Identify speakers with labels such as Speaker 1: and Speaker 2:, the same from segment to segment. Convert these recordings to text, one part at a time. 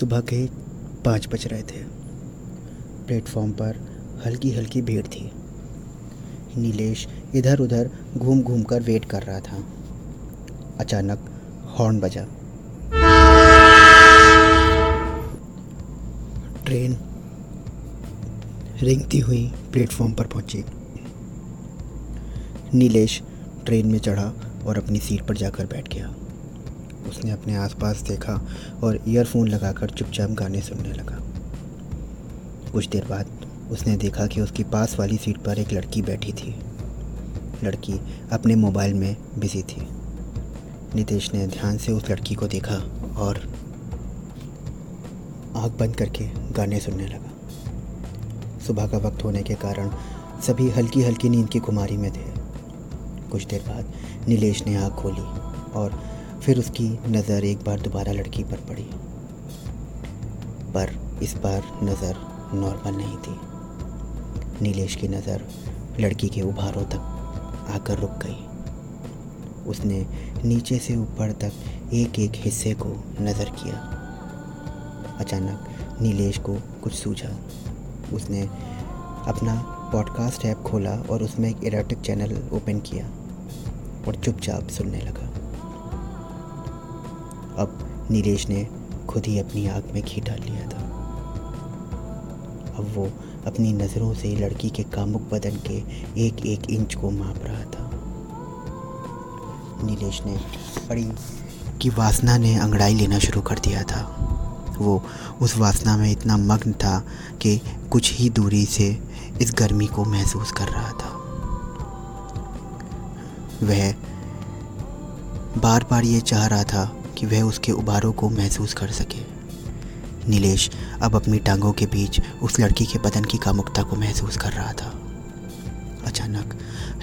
Speaker 1: सुबह के पाँच बज रहे थे। प्लेटफॉर्म पर हल्की हल्की भीड़ थी। नीलेश इधर उधर घूम घूम कर वेट कर रहा था। अचानक हॉर्न बजा। ट्रेन रेंगती हुई प्लेटफॉर्म पर पहुँची। नीलेश ट्रेन में चढ़ा और अपनी सीट पर जाकर बैठ गया। उसने अपने आसपास देखा और ईयरफोन लगाकर चुपचाप गाने सुनने लगा। कुछ देर बाद उसने देखा कि उसकी पास वाली सीट पर एक लड़की बैठी थी। लड़की अपने मोबाइल में बिज़ी थी। नितेश ने ध्यान से उस लड़की को देखा और आँख बंद करके गाने सुनने लगा। सुबह का वक्त होने के कारण सभी हल्की हल्की नींद की खुमारी में थे। कुछ देर बाद नीलेश ने आँख खोली और फिर उसकी नज़र एक बार दोबारा लड़की पर पड़ी। पर इस बार नज़र नॉर्मल नहीं थी। नीलेश की नज़र लड़की के उभारों तक आकर रुक गई। उसने नीचे से ऊपर तक एक एक हिस्से को नज़र किया। अचानक नीलेश को कुछ सूझा। उसने अपना पॉडकास्ट ऐप खोला और उसमें एक इलेक्ट्रिक चैनल ओपन किया और चुपचाप सुनने लगा। अब नीलेश ने खुद ही अपनी आँख में घी डाल लिया था। अब वो अपनी नज़रों से लड़की के कामुक बदन के एक एक इंच को माप रहा था। नीलेश ने पड़ी कि वासना ने अंगड़ाई लेना शुरू कर दिया था। वो उस वासना में इतना मग्न था कि कुछ ही दूरी से इस गर्मी को महसूस कर रहा था। वह बार बार ये चाह रहा था कि वह उसके उबारों को महसूस कर सके। नीलेश अब अपनी टांगों के बीच उस लड़की के बदन की कामुकता को महसूस कर रहा था। अचानक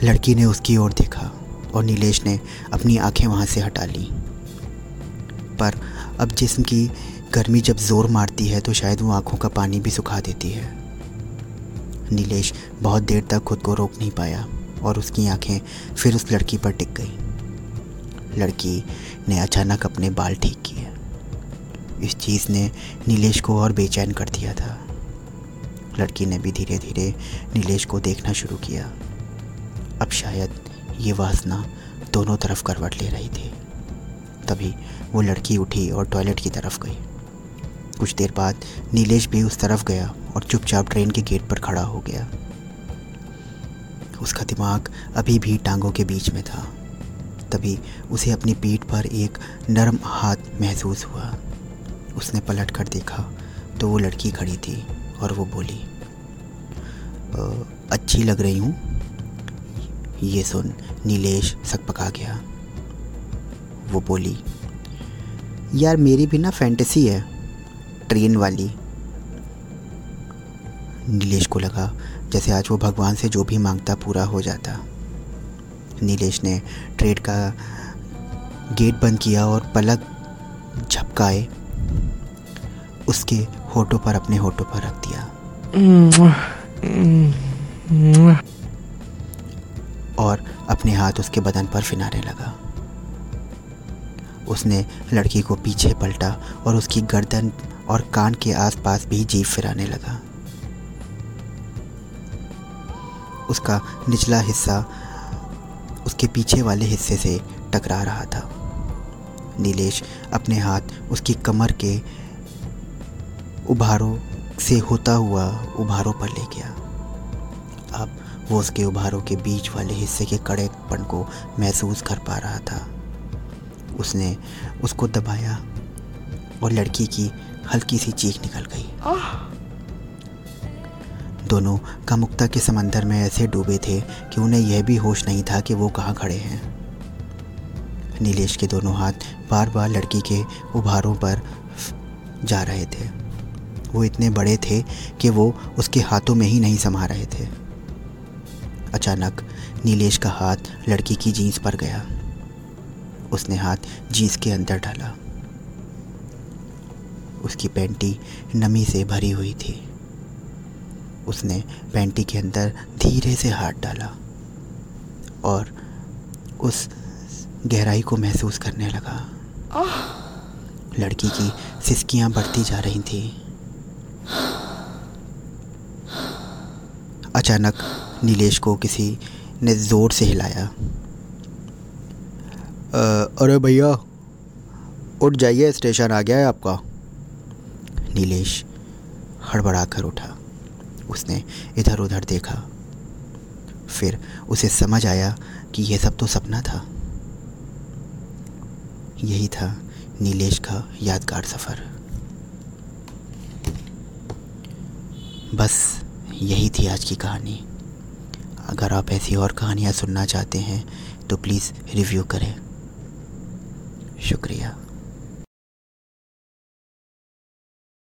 Speaker 1: लड़की ने उसकी ओर देखा और नीलेश ने अपनी आँखें वहाँ से हटा ली। पर अब जिस्म की गर्मी जब ज़ोर मारती है तो शायद वो आँखों का पानी भी सुखा देती है। नीलेश बहुत देर तक खुद को रोक नहीं पाया और उसकी आँखें फिर उस लड़की पर टिक गई। लड़की ने अचानक अपने बाल ठीक किए। इस चीज़ ने नीलेश को और बेचैन कर दिया था। लड़की ने भी धीरे धीरे नीलेश को देखना शुरू किया। अब शायद ये वासना दोनों तरफ़ करवट ले रही थी। तभी वो लड़की उठी और टॉयलेट की तरफ़ गई। कुछ देर बाद नीलेश भी उस तरफ़ गया और चुपचाप ट्रेन के गेट पर खड़ा हो गया। उसका दिमाग अभी भी टांगों के बीच में था। तभी उसे अपनी पीठ पर एक नरम हाथ महसूस हुआ। उसने पलट कर देखा तो वो लड़की खड़ी थी और वो बोली अच्छी लग रही हूँ। ये सुन, नीलेश सकपका गया। वो बोली, यार मेरी भी ना फैंटेसी है, ट्रेन वाली। नीलेश को लगा जैसे आज वो भगवान से जो भी माँगता पूरा हो जाता। नीलेश ने ट्रेड का गेट बंद किया और पलक झपकाए। उसके होठों पर अपने होठों पर रख दिया। और अपने हाथ उसके बदन पर फिनाने लगा। उसने लड़की को पीछे पलटा और उसकी गर्दन और कान के आसपास भी जीभ फिराने लगा। उसका निचला हिस्सा उसके पीछे वाले हिस्से से टकरा रहा था। नीलेश अपने हाथ उसकी कमर के उभारों से होता हुआ उभारों पर ले गया। अब वो उसके उभारों के बीच वाले हिस्से के कड़ेपन को महसूस कर पा रहा था। उसने उसको दबाया और लड़की की हल्की सी चीख निकल गई। दोनों कामुकता के समंदर में ऐसे डूबे थे कि उन्हें यह भी होश नहीं था कि वो कहाँ खड़े हैं। नीलेश के दोनों हाथ बार बार लड़की के उभारों पर जा रहे थे। वो इतने बड़े थे कि वो उसके हाथों में ही नहीं समा रहे थे। अचानक नीलेश का हाथ लड़की की जीन्स पर गया। उसने हाथ जीन्स के अंदर डाला। उसकी पैंटी नमी से भरी हुई थी। उसने पैंटी के अंदर धीरे से हाथ डाला और उस गहराई को महसूस करने लगा। लड़की की सिसकियाँ बढ़ती जा रही थी। अचानक नीलेश को किसी ने ज़ोर से हिलाया। आ, अरे भैया उठ जाइए स्टेशन आ गया है आपका। नीलेश हड़बड़ा कर उठा। उसने इधर उधर देखा। फिर उसे समझ आया कि यह सब तो सपना था। यही था नीलेश का यादगार सफ़र। बस यही थी आज की कहानी। अगर आप ऐसी और कहानियाँ सुनना चाहते हैं तो प्लीज़ रिव्यू करें। शुक्रिया।